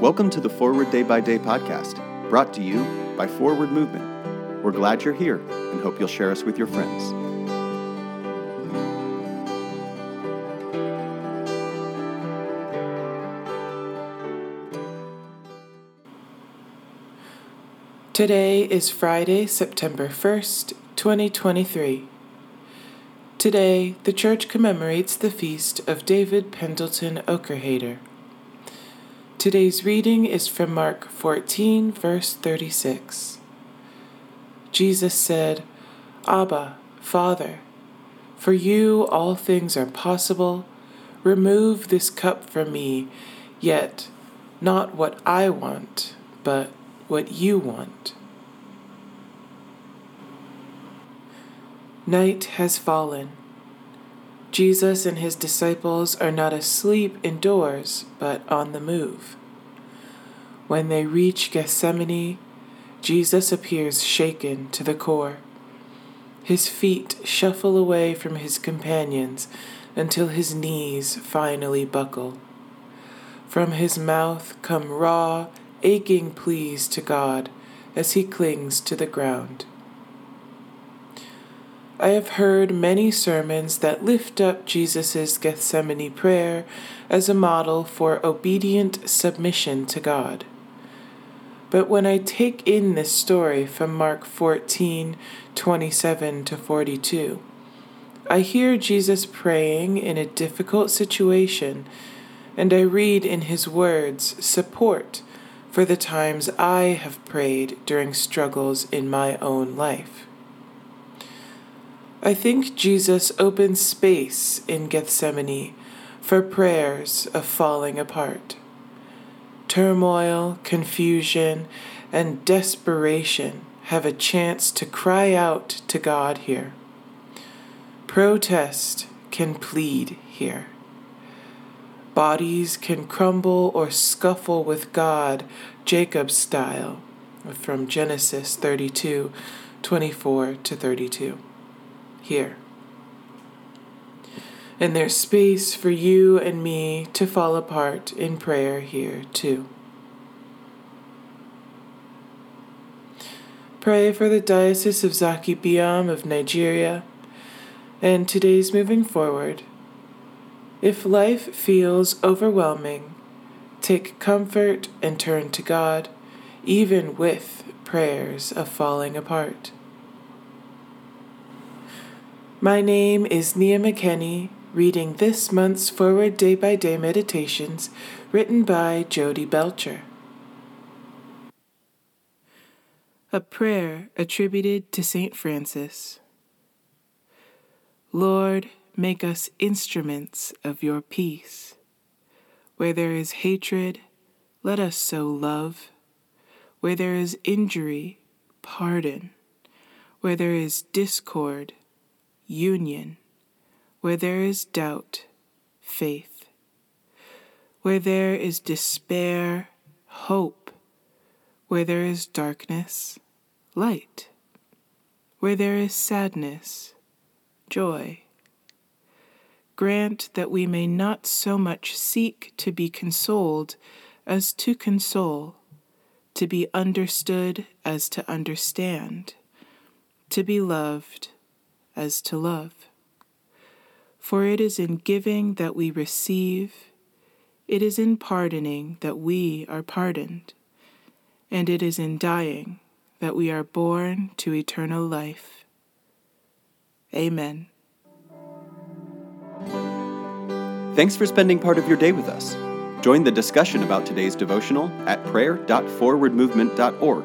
Welcome to the Forward Day by Day podcast, brought to you by Forward Movement. We're glad you're here and hope you'll share us with your friends. Today is Friday, September 1st, 2023. Today, the church commemorates the feast of David Pendleton Oakerhater. Today's reading is from Mark 14, verse 36. Jesus said, Abba, Father, for you all things are possible. Remove this cup from me, yet not what I want, but what you want. Night has fallen. Jesus and his disciples are not asleep indoors, but on the move. When they reach Gethsemane, Jesus appears shaken to the core. His feet shuffle away from his companions until his knees finally buckle. From his mouth come raw, aching pleas to God as he clings to the ground. I have heard many sermons that lift up Jesus' Gethsemane prayer as a model for obedient submission to God. But when I take in this story from Mark 14 27 to 42, I hear Jesus praying in a difficult situation, and I read in his words support for the times I have prayed during struggles in my own life. I think Jesus opens space in Gethsemane for prayers of falling apart. Turmoil, confusion, and desperation have a chance to cry out to God here. Protest can plead here. Bodies can crumble or scuffle with God, Jacob style, from Genesis 32 24 to 32. Here. And there's space for you and me to fall apart in prayer here, too. Pray for the Diocese of Zaki Biam of Nigeria and today's moving forward if life feels overwhelming, take comfort and turn to God, even with prayers of falling apart. My name is Nia McKenney, reading this month's Forward Day by Day Meditations written by Jodi Belcher. A prayer attributed to St. Francis. Lord, Make us instruments of your peace. Where there is hatred, let us sow love. Where there is injury, pardon. Where there is discord, union. Where there is doubt, faith. Where there is despair, hope. Where there is darkness, light. Where there is sadness, joy grant that we may not so much seek to be consoled as to console, to be understood as to understand, to be loved as to love. For it is in giving that we receive, it is in pardoning that we are pardoned, and it is in dying that we are born to eternal life. Amen. Thanks for spending part of your day with us. Join the discussion about today's devotional at prayer.forwardmovement.org,